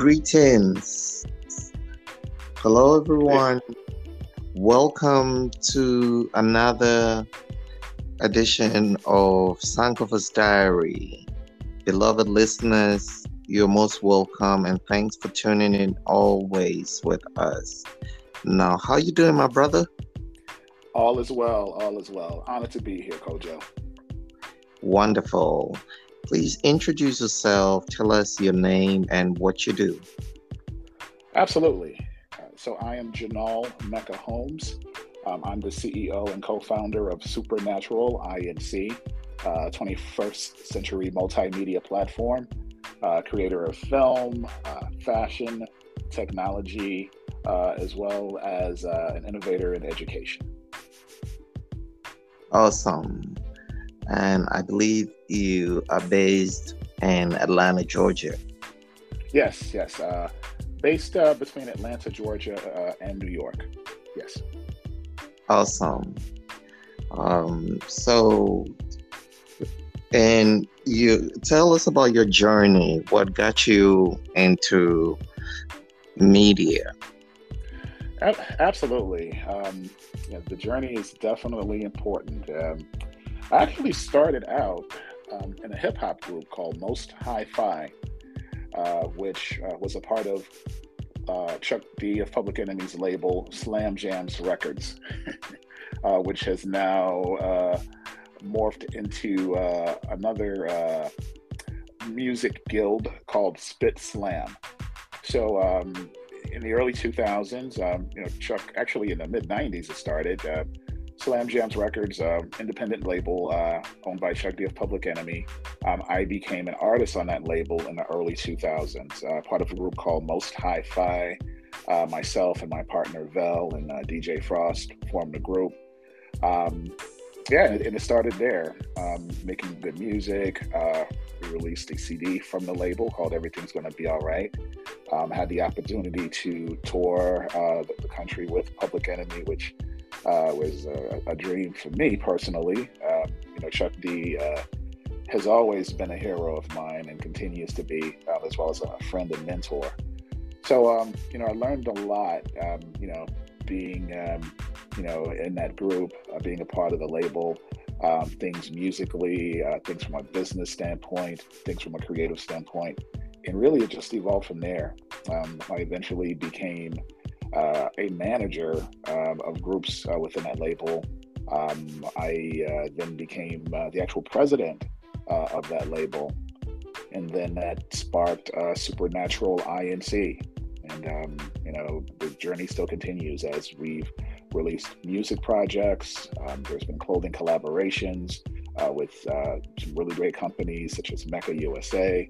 Greetings. Hello, everyone. Welcome to another edition of Sankofa's Diary. Beloved listeners, you're most welcome and thanks for tuning in always with us. Now, how you doing, my brother? All is well, all is well. Honored to be here, Kojo. Wonderful. Please introduce yourself, tell us your name and what you do. Absolutely. So I am Janol Mecca Holmes. Um, I'm the CEO and co-founder of Supernatural INC, uh, 21st century multimedia platform, uh, creator of film, uh, fashion, technology, uh, as well as uh, an innovator in education. Awesome. And I believe you are based in Atlanta, Georgia. Yes, yes. Uh, based uh, between Atlanta, Georgia, uh, and New York. Yes. Awesome. Um, so, and you tell us about your journey. What got you into media? Absolutely. Um, yeah, the journey is definitely important. Um, I actually started out um, in a hip hop group called Most Hi Fi, uh, which uh, was a part of uh, Chuck D of Public Enemy's label, Slam Jamz Records, uh, which has now uh, morphed into uh, another music guild called Spit Slam. So, um, in the early 2000s, um, you know, Chuck actually in the mid 90s it started. Slam Jamz Records, uh, independent label uh, owned by Chuck D of Public Enemy. Um, I became an artist on that label in the early 2000s, uh, part of a group called Most Hi Fi. Uh, myself and my partner Vel and uh, DJ Frost formed a group. Um, yeah, and it, started there, um, making good music. Uh, we released a CD from the label called Everything's Gonna Be All Right. Um, had the opportunity to tour the, country with Public Enemy, which uh, was a, a, dream for me personally. Um, you know, Chuck D uh, has always been a hero of mine and continues to be, uh, as well as a friend and mentor. So, um, you know, I learned a lot. Um, you know, being um, you know in that group, uh, being a part of the label, things musically, uh, things from a business standpoint, things from a creative standpoint, and really it just evolved from there. I eventually became uh, a manager um, of groups uh, within that label. Um, I uh, then became uh, the actual president of that label, and then that sparked Supernatural INC and um, you know the journey still continues as we've released music projects. Um, there's been clothing collaborations uh, with uh, some really great companies such as Mecca USA,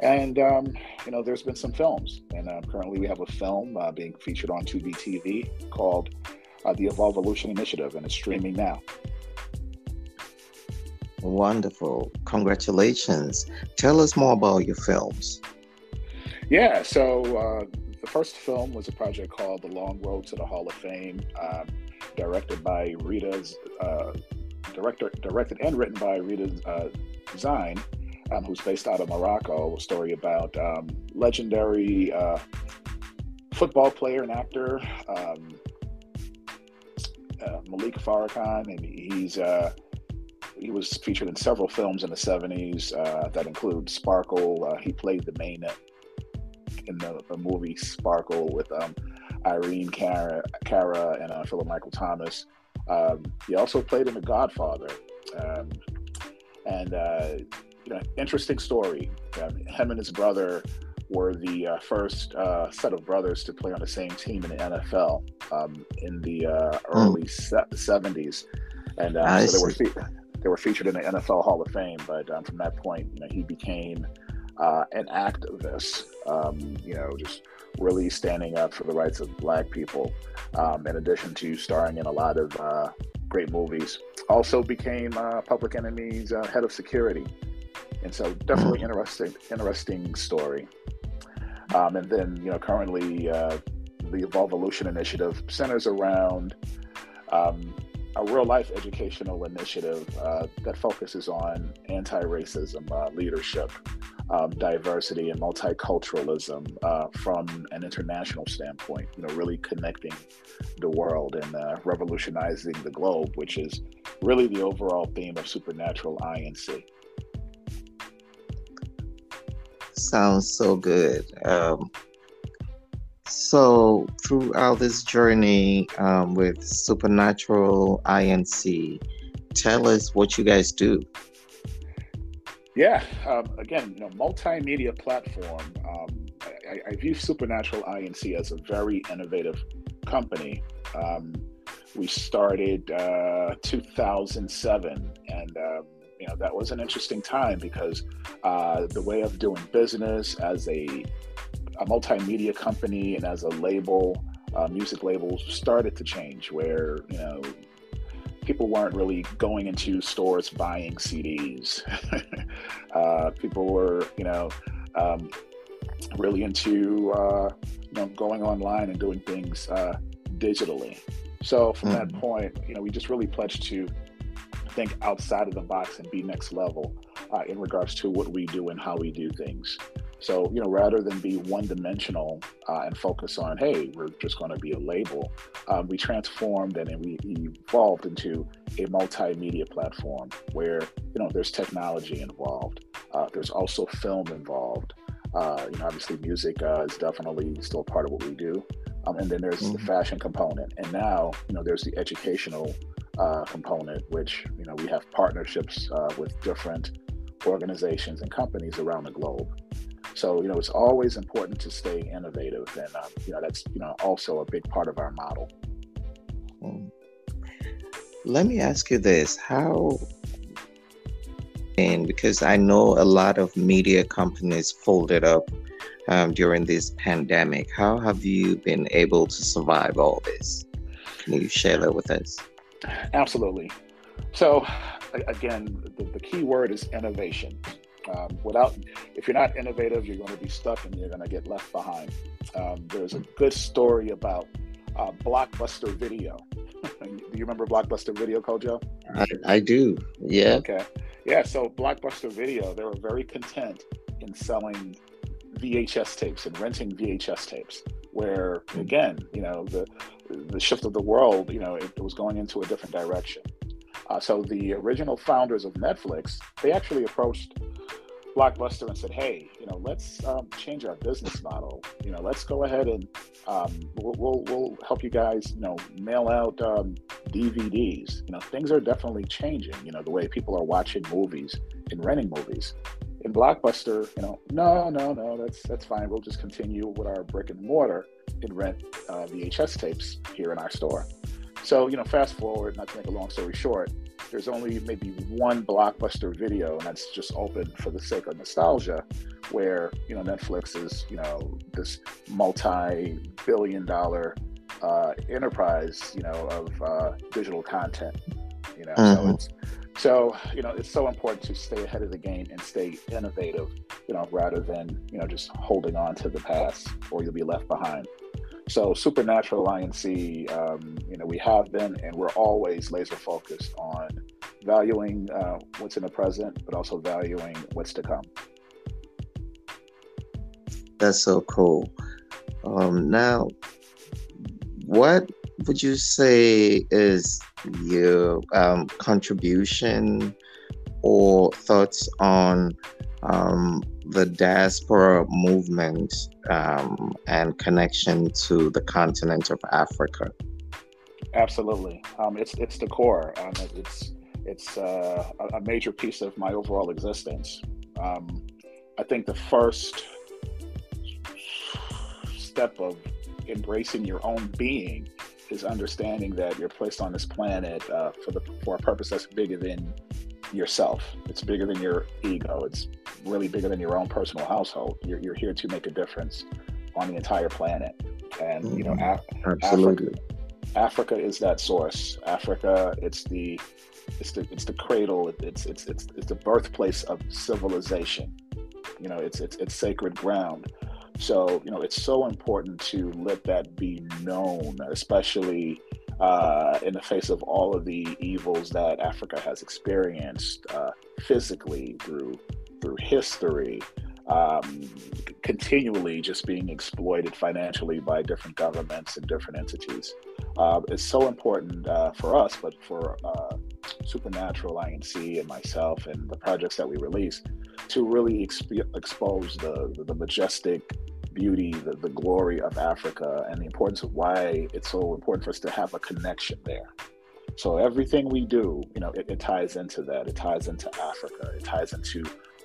and um, you know there's been some films. And uh, currently we have a film uh, being featured on Tubi TV called uh, the Evolution Initiative, and it's streaming now. Wonderful! Congratulations. Tell us more about your films. Yeah, so uh, the first film was a project called The Long Road to the Hall of Fame, um, directed by Rita's uh, director, directed and written by Rita uh, Zine, um, who's based out of Morocco. A story about um, legendary uh, football player and actor um, uh, Malik Farrakhan, and he's uh, he was featured in several films in the 70s uh, that include Sparkle. Uh, he played the main in the, the movie Sparkle with um, Irene Cara, Cara and uh, Philip Michael Thomas. Um, he also played in The Godfather. Um, and, uh, you know, interesting story. Um, him and his brother were the uh, first uh, set of brothers to play on the same team in the NFL um, in the uh, hmm. early mm. 70s. And um, so they were, fe- they were featured in the NFL Hall of Fame. But um, from that point, you know, he became uh, an activist, um, you know, just really standing up for the rights of Black people, um, in addition to starring in a lot of uh, great movies. Also became uh, Public Enemy's uh, head of security. And so definitely interesting, interesting story. Um, and then, you know, currently uh, the Evolution Initiative centers around um, a real life educational initiative uh, that focuses on anti racism uh, leadership um, diversity and multiculturalism uh, from an international standpoint. You know, really connecting the world and uh, revolutionizing the globe, which is really the overall theme of Supernatural INC. Sounds so good. Um, so, throughout this journey um, with Supernatural INC, tell us what you guys do. Yeah, um, again, you know, multimedia platform. Um, I, I, view Supernatural INC as a very innovative company. Um, we started uh, 2007, and um, you know that was an interesting time because uh, the way of doing business as a, a multimedia company and as a label, uh, music label, started to change. Where you know people weren't really going into stores buying CDs. uh, people were, you know, um, really into uh, you know going online and doing things uh, digitally. So from mm. that point, you know, we just really pledged to think outside of the box and be next level uh, in regards to what we do and how we do things. So, you know, rather than be one dimensional uh, and focus on, hey, we're just going to be a label, um, we transformed and we evolved into a multimedia platform where, you know, there's technology involved. Uh, there's also film involved. Uh, you know, obviously music uh, is definitely still part of what we do. Um, and then there's mm-hmm. the fashion component. And now, you know, there's the educational uh, component, which, you know, we have partnerships uh, with different organizations and companies around the globe. So, you know, it's always important to stay innovative. And, um, you know, that's, you know, also a big part of our model. Hmm. Let me ask you this how, and because I know a lot of media companies folded up um, during this pandemic, how have you been able to survive all this? Can you share that with us? Absolutely. So, again, the, the key word is innovation. Um, without, if you're not innovative, you're going to be stuck and you're going to get left behind. Um, there's a good story about uh, Blockbuster Video. do you remember Blockbuster Video, Kojo? I, I do. Yeah. Okay. Yeah. So Blockbuster Video, they were very content in selling VHS tapes and renting VHS tapes. Where again, you know, the the shift of the world, you know, it, was going into a different direction. Uh, so the original founders of Netflix, they actually approached Blockbuster and said, "Hey, you know, let's um, change our business model. You know, let's go ahead and um, we'll, we'll, we'll help you guys. You know, mail out um, DVDs. You know, things are definitely changing. You know, the way people are watching movies and renting movies. In Blockbuster, you know, no, no, no, that's that's fine. We'll just continue with our brick and mortar and rent uh, VHS tapes here in our store. So, you know, fast forward, not to make a long story short, there's only maybe one blockbuster video, and that's just open for the sake of nostalgia, where you know Netflix is you know this multi-billion-dollar uh, enterprise, you know, of uh, digital content. You know, mm-hmm. so it's so you know it's so important to stay ahead of the game and stay innovative. You know, rather than you know just holding on to the past, or you'll be left behind. So Supernatural INC, um, you know, we have been and we're always laser focused on valuing uh, what's in the present, but also valuing what's to come. That's so cool. Um, now, what would you say is your um, contribution or thoughts on um, the diaspora movement um, and connection to the continent of Africa? Absolutely, um, it's it's the core. Um, it's it's uh, a major piece of my overall existence. Um, I think the first step of embracing your own being is understanding that you're placed on this planet uh, for the for a purpose that's bigger than yourself. It's bigger than your ego. It's really bigger than your own personal household. You're, you're here to make a difference on the entire planet. And, mm-hmm. you know, mm-hmm. Af- Absolutely. Africa, Africa is that source. Africa, it's the, it's the, it's the cradle. It's, it's, it's, it's the birthplace of civilization. You know, it's, it's, it's sacred ground. So, you know, it's so important to let that be known, especially uh, in the face of all of the evils that Africa has experienced uh, physically through through history, um, continually just being exploited financially by different governments and different entities. Uh, it's so important uh, for us, but for uh, Supernatural, INC, and myself, and the projects that we release, to really exp- expose the, the majestic beauty, the, the glory of Africa, and the importance of why it's so important for us to have a connection there. So everything we do, you know, it, it ties into that. It ties into Africa. It ties into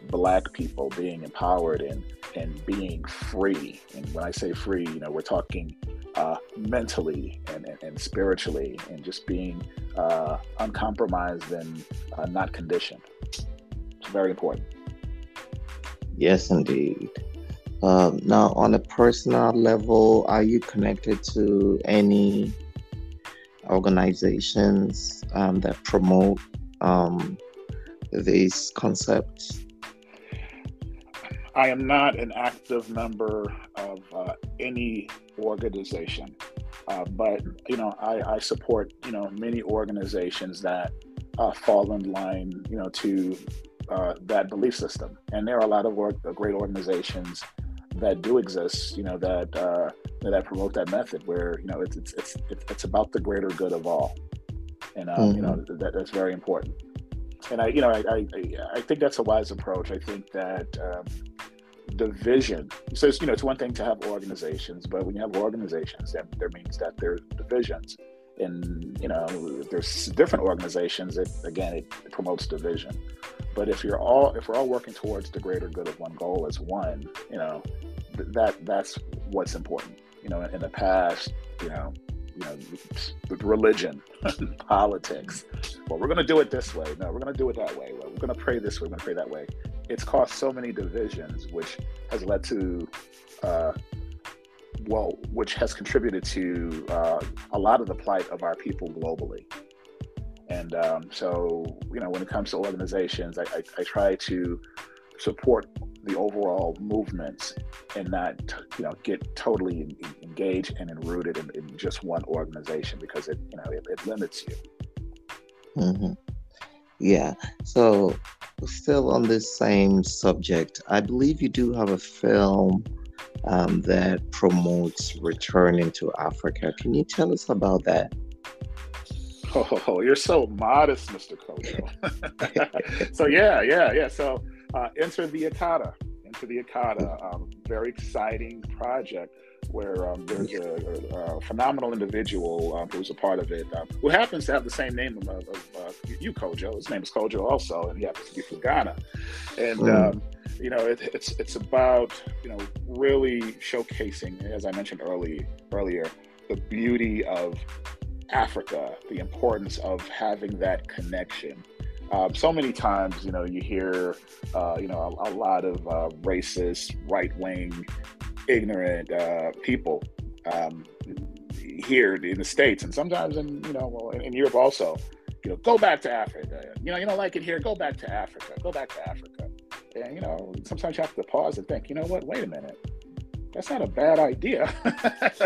black people being empowered and and being free. And when I say free, you know, we're talking uh, mentally and, and, and, spiritually, and just being uh, uncompromised and uh, not conditioned. It's very important. Yes, indeed. Um, now, on a personal level, are you connected to any organizations um, that promote um, these concepts? I am not an active member of uh, any organization, uh, but you know I, I, support you know many organizations that uh, fall in line you know to uh, that belief system, and there are a lot of work, great organizations that do exist, you know that uh, that promote that method where you know it's it's it's it's about the greater good of all, and um, mm-hmm. you know mm-hmm. that, that's very important. And I you know I, I I think that's a wise approach. I think that um, division. So it's, you know, it's one thing to have organizations, but when you have organizations, then there means that there's divisions. And you know, there's different organizations. It again, it promotes division. But if you're all, if we're all working towards the greater good of one goal as one, you know, th- that that's what's important. You know, in, in the past, you know, you know, religion, politics. Well, we're going to do it this way. No, we're going to do it that way. Well, we're going to pray this way. We're going to pray that way it's caused so many divisions, which has led to, uh, well, which has contributed to uh, a lot of the plight of our people globally. And um, so, you know, when it comes to organizations, I, I, I try to support the overall movements and not, you know, get totally engaged and enrooted in, in just one organization because it, you know, it, it limits you. Mm-hmm. Yeah. So still on this same subject, I believe you do have a film um, that promotes returning to Africa. Can you tell us about that? Oh, you're so modest, Mr. Kojo. so yeah, yeah, yeah. So uh, enter the Akata. Enter the Akata. Um, very exciting project where um, there's a, a, a, phenomenal individual um, who's a part of it, um, who happens to have the same name of, of uh, you, Kojo. His name is Kojo also, and he happens to be from Ghana. And mm. you know, it, it's it's about you know really showcasing, as I mentioned early earlier, the beauty of Africa, the importance of having that connection. Um, so many times, you know, you hear, uh, you know, a, a lot of uh, racist, right wing ignorant uh, people um, here in the states, and sometimes in you know well, in, in, Europe also. You know, go back to Africa. You know, you don't like it here. Go back to Africa. Go back to Africa. And you know, sometimes you have to pause and think. You know what? Wait a minute. That's not a bad idea.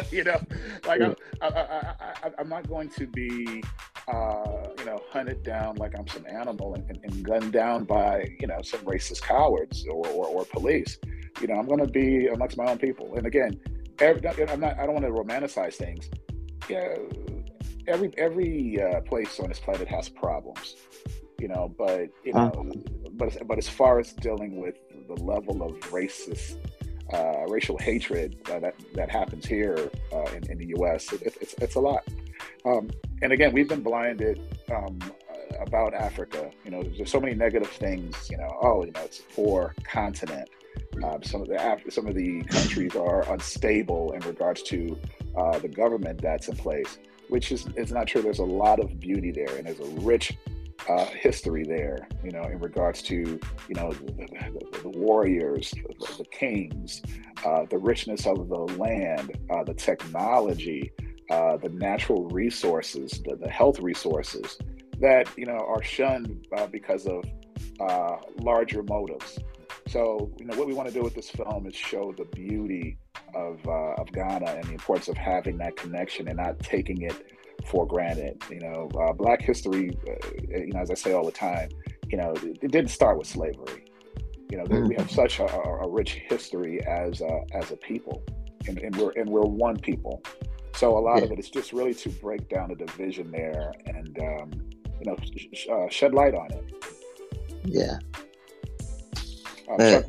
you know, like I'm, I, I, I, I'm not going to be uh, you know, hunted down like I'm some animal and, and, and, gunned down by, you know, some racist cowards or, or, or police. You know, I'm going to be amongst my own people. And again, every, I'm not. I don't want to romanticize things. Yeah, every every uh, place on this planet has problems. You know, but you know, uh but but as far as dealing with the level of racist uh, racial hatred uh, that that happens here uh, in, in, the U.S. It, it's it's a lot. Um, and again, we've been blinded um, about Africa. You know, there's so many negative things. You know, oh, you know, it's a poor continent. Um, some of the some of the countries are unstable in regards to uh, the government that's in place, which is is not true. There's a lot of beauty there, and there's a rich uh, history there. You know, in regards to you know the, the, the warriors, the, the kings, uh, the richness of the land, uh, the technology, uh, the natural resources, the, health resources that you know are shunned uh, because of larger motives. So, you know, what we want to do with this film is show the beauty of uh, of Ghana and the importance of having that connection and not taking it for granted. You know, uh, Black history, uh, you know, as I say all the time, you know, it, it, didn't start with slavery. You know, mm-hmm. we have such a, a, rich history as a, as a people, and, and we're and we're one people. So a lot yeah. of it is just really to break down the division there and um, you know sh- uh, shed light on it. Yeah. Um, Chuck,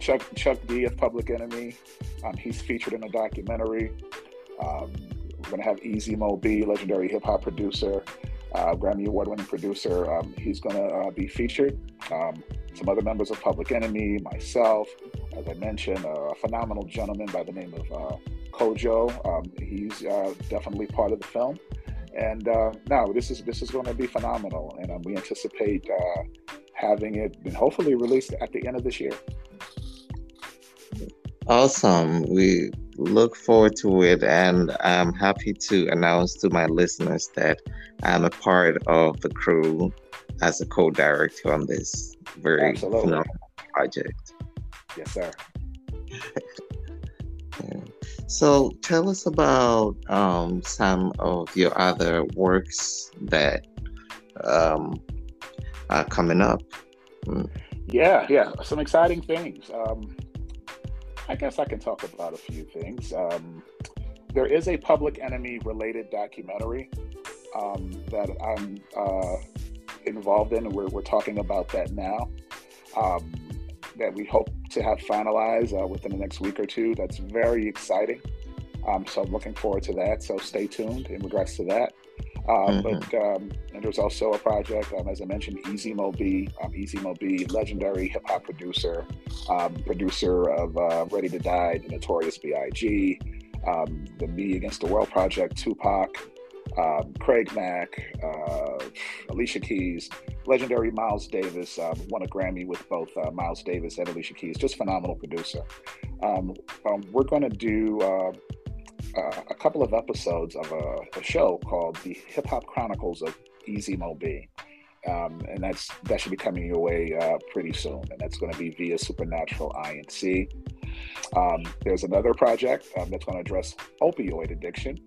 Chuck, Chuck D of Public Enemy, um, he's featured in a documentary. Um, we're going to have Easy Mo Bee, legendary hip hop producer, uh, Grammy Award winning producer. Um, he's going to uh, be featured. Um, some other members of Public Enemy, myself, as I mentioned, a phenomenal gentleman by the name of uh, Kojo. Um, he's uh, definitely part of the film. And uh, no, this is this is going to be phenomenal, and um, we anticipate having it and hopefully released at the end of this year. Awesome. We look forward to it, and I'm happy to announce to my listeners that I'm a part of the crew as a co-director on this very Absolutely. phenomenal project. Yes, sir. yeah. So, tell us about um, some of your other works that um, are coming up. Mm. Yeah, yeah, some exciting things. Um, I guess I can talk about a few things. Um, there is a Public Enemy related documentary um, that I'm uh, involved in, and we're, we're talking about that now. Um, that we hope to have finalized uh, within the next week or two. That's very exciting. Um, so I'm looking forward to that. So stay tuned in regards to that. Um, mm-hmm. But um, and there's also a project, um, as I mentioned, Easy Mo Bee. Um, Easy Mo Bee, legendary hip hop producer, um, producer of uh, Ready to Die, The Notorious B.I.G., um, the Me Against the World Project, Tupac, Craig Mack, uh, Alicia Keys, legendary Miles Davis, won a Grammy with both uh, Miles Davis and Alicia Keys. Just phenomenal producer. we're going to do uh, a couple of episodes of a, a show called the Hip Hop Chronicles of Easy Mo Bee. Um, and that's that should be coming your way uh, pretty soon, and that's going to be via Supernatural INC. Um, there's another project um, that's going to address opioid addiction.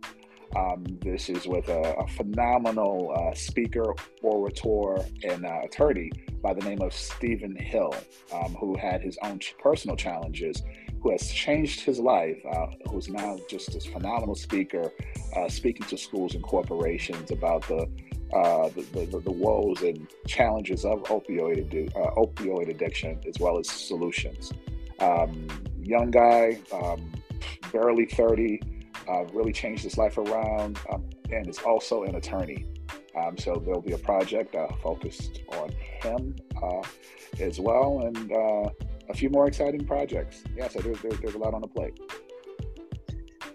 Um, this is with a, a phenomenal uh, speaker, orator, and uh, attorney by the name of Stephen Hill, um, who had his own personal challenges who has changed his life, uh, who's now just this phenomenal speaker, uh, speaking to schools and corporations about the, uh, the, the, the, woes and challenges of opioid, uh, opioid addiction, as well as solutions. Um, young guy, um, barely 30, uh, really changed his life around, um, and is also an attorney. Um, so there'll be a project uh, focused on him as well, and a few more exciting projects. Yeah, so there's, there's, there's a lot on the plate.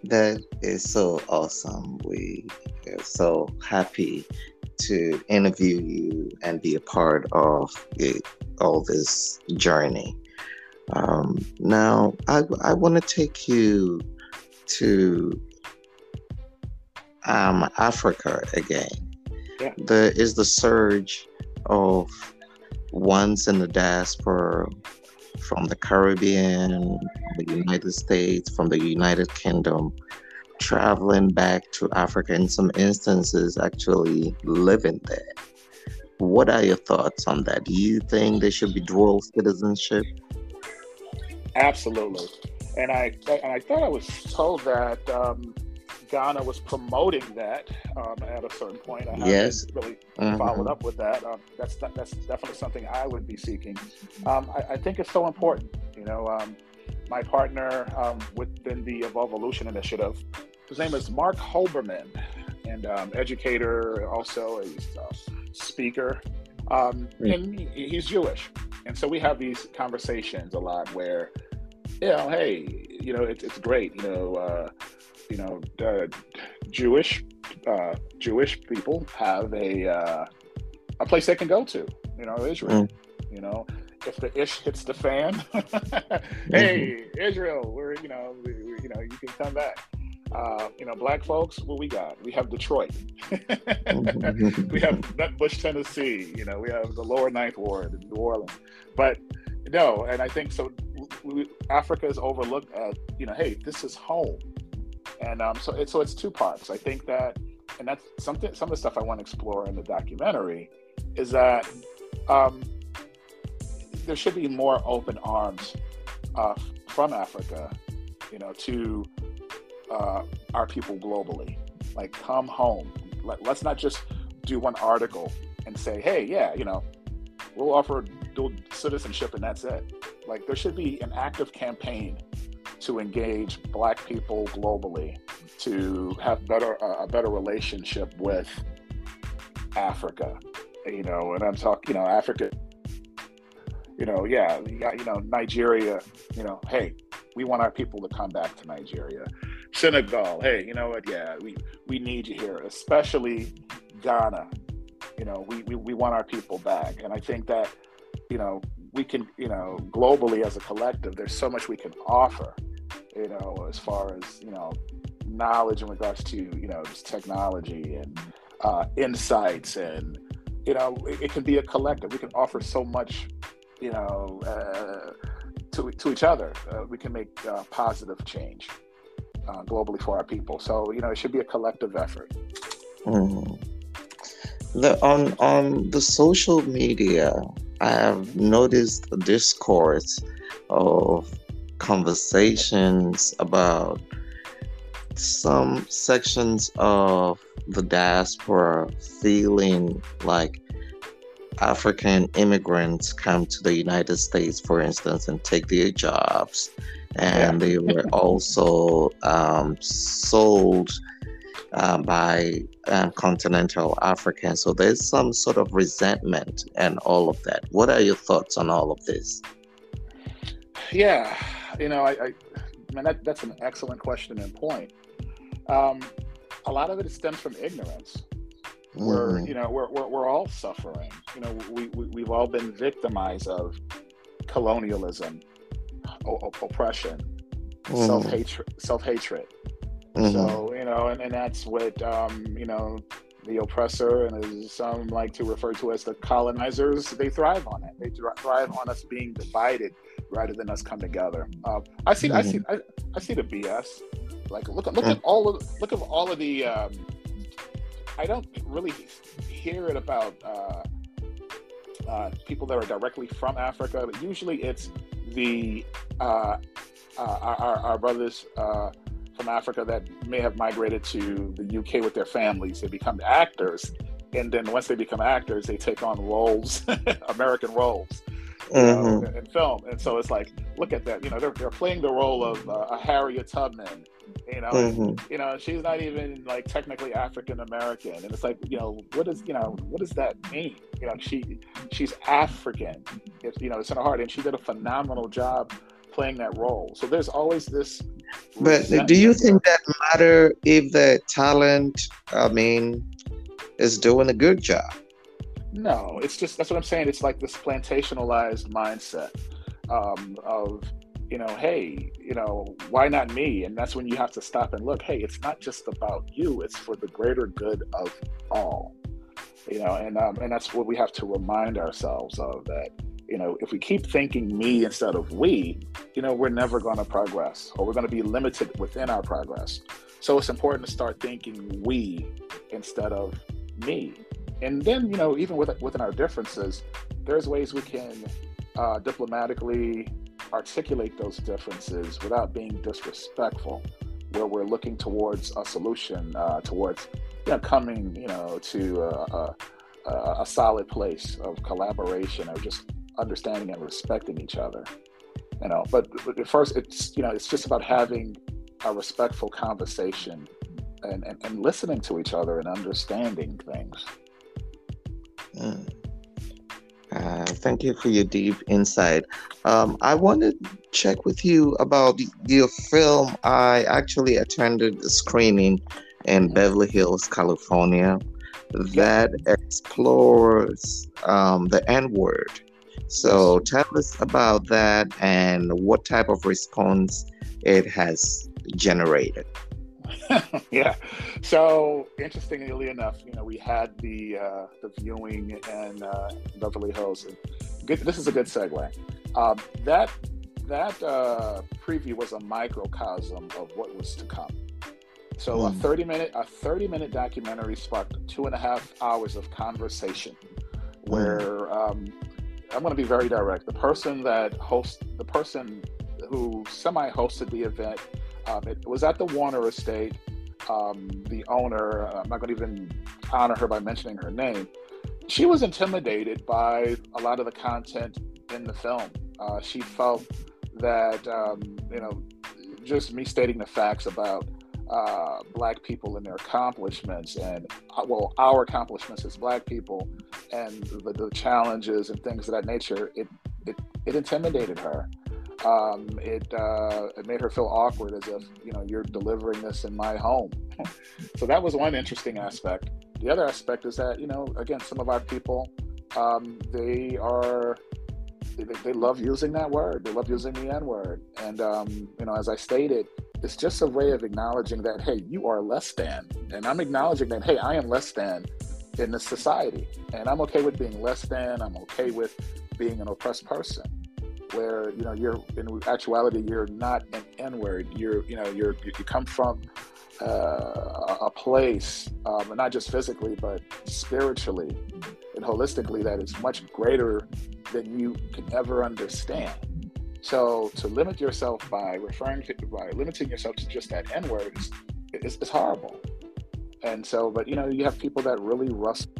That is so awesome. We are so happy to interview you and be a part of it, all this journey. Um, now, I, I want to take you to um, Africa again. Yeah. There is the surge of ones in the diaspora from the Caribbean, the United States, from the United Kingdom, traveling back to Africa in some instances, actually living there. What are your thoughts on that? Do you think there should be dual citizenship? Absolutely. And I, and I thought I was told that um, Ghana was promoting that um, at a certain point. I yes. haven't really mm-hmm. followed up with that. Um, that's that's definitely something I would be seeking. Um, I, I, think it's so important. You know, um, my partner um, within the Evolution Initiative, his name is Mark Holberman, and um, educator, also a uh, speaker, mm-hmm. and he's Jewish, and so we have these conversations a lot where, you know, hey, you know, it's it's great, you know. Uh, you know, uh, Jewish uh, Jewish people have a uh, a place they can go to. You know, Israel. Mm. You know, if the ish hits the fan, hey, mm-hmm. Israel, we're you know, we, we, you know, you can come back. Uh, you know, black folks, what we got? We have Detroit. Mm-hmm. we have Nutbush, Tennessee. You know, we have the Lower Ninth Ward in New Orleans. But no, and I think so. We, Africa is overlooked as you know, hey, this is home and um, so it's so it's two parts. I think that, and that's something. Some of the stuff I want to explore in the documentary is that um, there should be more open arms uh, from Africa, you know, to uh, our people globally. Like, come home. Let, let's not just do one article and say, hey, yeah, you know, we'll offer dual citizenship and that's it. Like, there should be an active campaign to engage Black people globally to have better uh, a better relationship with Africa. You know, and I'm talking, you know, Africa. You know, yeah, you know, Nigeria. You know, hey, we want our people to come back to Nigeria. Senegal, hey, you know what? Yeah, we we need you here, especially Ghana. You know, we, we, we want our people back. And I think that, you know, we can, you know, globally as a collective, there's so much we can offer, you know, as far as, you know, knowledge in regards to, you know, just technology and uh, insights and, you know, it, it, can be a collective. We can offer so much, you know, uh, to, to each other. Uh, we can make uh, positive change uh, globally for our people. So, you know, it should be a collective effort. Mm the on on the social media i have noticed a discourse of conversations about some sections of the diaspora feeling like African immigrants come to the United States, for instance, and take their jobs, and yeah. they were also um, sold uh, by uh, continental Africans. So there's some sort of resentment and all of that. What are your thoughts on all of this? Yeah, you know, I, I man, that, that's an excellent question and point. Um, a lot of it stems from ignorance. Mm. We're, mm-hmm. you know, we're, we're, we're all suffering. You know, we, we, we've all been victimized of colonialism, o- oppression, mm. self-hatred, self-hatred Mm-hmm. So, you know, and, and that's what, um, you know, the oppressor and as some like to refer to as the colonizers, they thrive on it. They thrive on us being divided rather than us come together. Uh, I see, mm-hmm. I see, I, I, see the BS. Like, look, look at all of, look at all of the. Um, I don't really hear it about uh, uh, people that are directly from Africa, but usually it's the uh, uh, our, our, brothers uh, from Africa that may have migrated to the UK with their families. They become actors, and then once they become actors, they take on roles, American roles. Mm-hmm. Know, in film, and so it's like, look at that. You know, they're, they're playing the role of uh, a Harriet Tubman. You know, mm-hmm. you know, she's not even like technically African American, and it's like, you know, what does you know, what does that mean? You know, she she's African. It's you know, it's in her heart, and she did a phenomenal job playing that role. So there's always this. But do you think that matter if the talent, I mean, is doing a good job? No, it's just that's what I'm saying. It's like this plantationalized mindset um, of you know, hey, you know, why not me? And that's when you have to stop and look. Hey, it's not just about you; it's for the greater good of all. You know, and um, and that's what we have to remind ourselves of that you know, if we keep thinking me instead of we, you know, we're never going to progress or we're going to be limited within our progress. So it's important to start thinking we instead of me. And then, you know, even with, within our differences, there's ways we can uh, diplomatically articulate those differences without being disrespectful, where we're looking towards a solution, uh, towards you know, coming, you know, to a, a, a solid place of collaboration or just understanding and respecting each other. You know, but, but at first, it's you know, it's just about having a respectful conversation and, and, and listening to each other and understanding things. Mm. Uh, thank you for your deep insight. Um, I want to check with you about your film. I actually attended the screening in mm-hmm. Beverly Hills, California, that explores um, the N word so tell us about that and what type of response it has generated. yeah. So interestingly enough, you know, we had the uh, the viewing in uh, Beverly Hills. Good, this is a good segue. Uh, that that uh, preview was a microcosm of what was to come. So mm. a hmm. thirty minute a thirty minute documentary sparked two and a half hours of conversation, hmm. where um, I'm going to be very direct. The person that hosts, the person who semi-hosted the event, um, it was at the Warner Estate. Um, the owner, I'm not going to even honor her by mentioning her name. She was intimidated by a lot of the content in the film. Uh, she felt that um, you know, just me stating the facts about uh, black people and their accomplishments and uh, well our accomplishments as black people and the, the challenges and things of that nature it it, it intimidated her um, it uh, it made her feel awkward as if you know you're delivering this in my home. So that was one interesting aspect. The other aspect is that you know again some of our people um, they are they, they, love using that word. They love using the n word. And um, you know as i stated it's just a way of acknowledging that hey you are less than. And i'm acknowledging that hey i am less than in this society. And i'm okay with being less than. I'm okay with being an oppressed person where you know you're in actuality you're not an n-word you're you know you're you come from uh, a place um, not just physically but spiritually and holistically that is much greater than you can ever understand so to limit yourself by referring to by limiting yourself to just that N word is, is, is horrible. And so, but you know, you have people that really rust.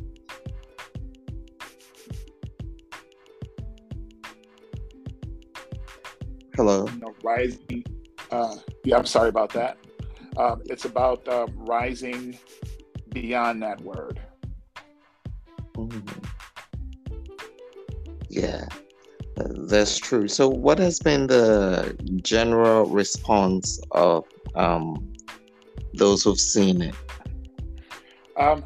Hello. You know, rising. Uh, yeah, I'm sorry about that. Um, it's about um, rising beyond that word. Mm. Yeah. That's true. So, what has been the general response of um, those who've seen it? Um,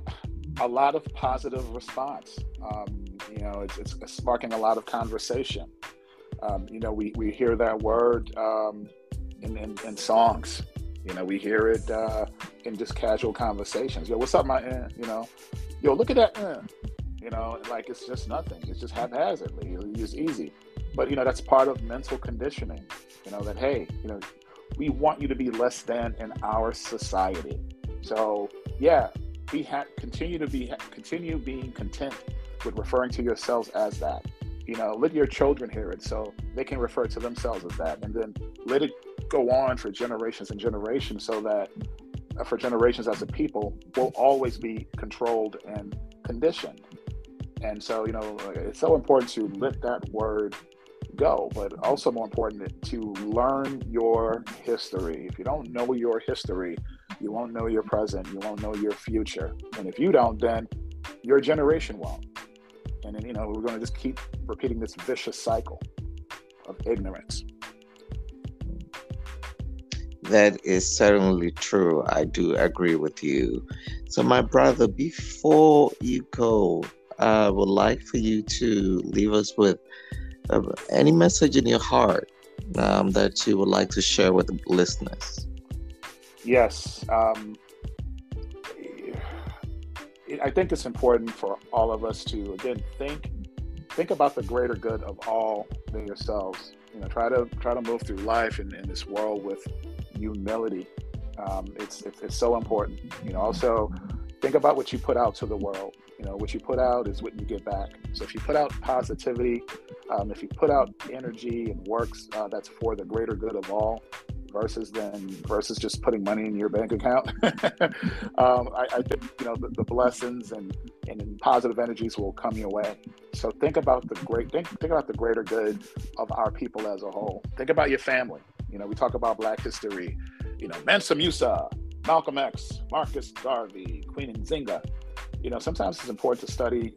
a lot of positive response. Um, you know, it's, it's, sparking a lot of conversation. Um, you know, we, we hear that word um, in, in, in, songs. You know, we hear it uh, in just casual conversations. Yo, what's up, my aunt? You know, yo, look at that. Uh, you know, like it's just nothing. It's just haphazardly. It's easy. But you know, that's part of mental conditioning. You know that hey, you know, we want you to be less than in our society. So yeah, be ha- continue to be continue being content with referring to yourselves as that. You know, let your children hear it so they can refer to themselves as that, and then let it go on for generations and generations, so that uh, for generations as a people will always be controlled and conditioned. And so, you know, it's so important to let that word go, but also more important to learn your history. If you don't know your history, you won't know your present, you won't know your future. And if you don't, then your generation won't. And then, you know, we're going to just keep repeating this vicious cycle of ignorance. That is certainly true. I do agree with you. So, my brother, before you go, I would like for you to leave us with uh, any message in your heart um, that you would like to share with the listeners. Yes. Um, I think it's important for all of us to again think think about the greater good of all than yourselves. You know, try to try to move through life in, in this world with humility. Um, it's, it's it's so important. You know, also think about what you put out to the world. You know, what you put out is what you get back. So if you put out positivity, um, if you put out energy and works uh, that's for the greater good of all, versus then versus just putting money in your bank account, um, I, I, think you know the, the, blessings and and positive energies will come your way. So think about the great think think about the greater good of our people as a whole. Think about your family. You know, we talk about Black history. You know, Mansa Musa, Malcolm X, Marcus Garvey, Queen Nzinga you know, sometimes it's important to study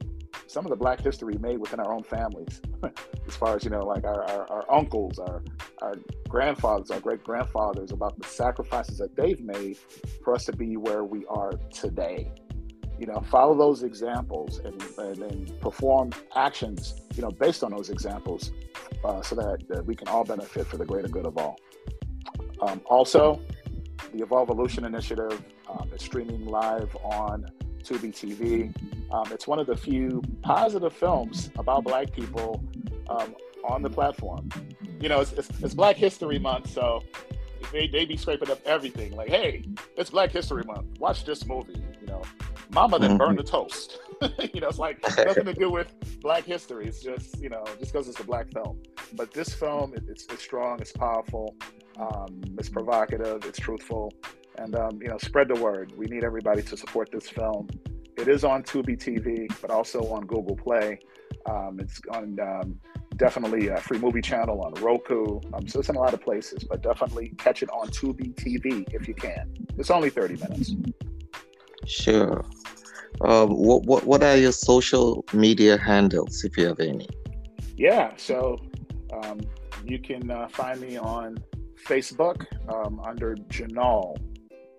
some of the black history made within our own families as far as you know like our, our, our, uncles our our grandfathers our great grandfathers about the sacrifices that they've made for us to be where we are today you know follow those examples and, and, and perform actions you know based on those examples uh, so that, that, we can all benefit for the greater good of all um, also the Evolvolution Initiative um, is streaming live on Tubi TV. Um, it's one of the few positive films about Black people um, on the platform. You know, it's, it's, it's, Black History Month, so they, they be scraping up everything. Like, hey, it's Black History Month. Watch this movie. You know, Mama then mm-hmm. burned the toast. you know, it's like nothing to do with Black history. It's just you know, just because it's a black film. But this film, it, it's, it's strong, it's powerful, um, it's provocative, it's truthful, and um, you know, spread the word. We need everybody to support this film. It is on Tubi TV, but also on Google Play. Um, it's on um, definitely a free movie channel on Roku. Um, so it's in a lot of places, but definitely catch it on Tubi TV if you can. It's only 30 minutes. Sure. Um, what, what, what are your social media handles, if you have any? Yeah, so um, you can uh, find me on Facebook um, under Janol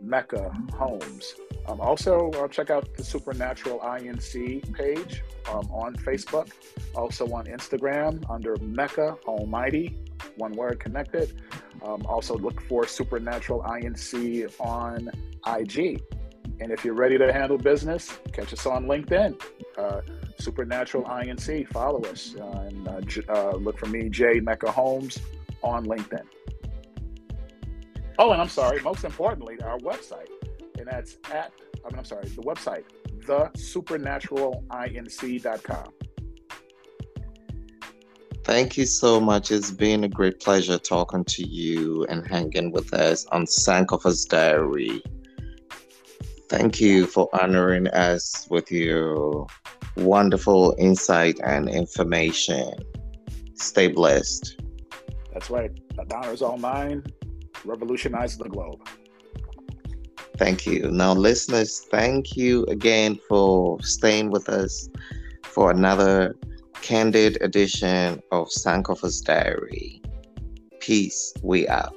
Mecca Holmes. Um, also, uh, check out the Supernatural INC page um, on Facebook. Also on Instagram under Mecca Almighty, one word connected. Um, also look for Supernatural INC on IG. And if you're ready to handle business, catch us on LinkedIn. Uh, Supernatural INC, follow us uh, and uh, uh, look for me, Jay Mecca Holmes, on LinkedIn. Oh, and I'm sorry, most importantly, our website, and that's at, I mean, I'm sorry, the website, thesupernaturalinc.com. Thank you so much. It's been a great pleasure talking to you and hanging with us on Sankofa's Diary. Thank you for honoring us with your wonderful insight and information. Stay blessed. That's right. The honor is all mine. Revolutionize the globe. Thank you. Now, listeners, thank you again for staying with us for another candid edition of Sankofa's Diary. Peace. We out.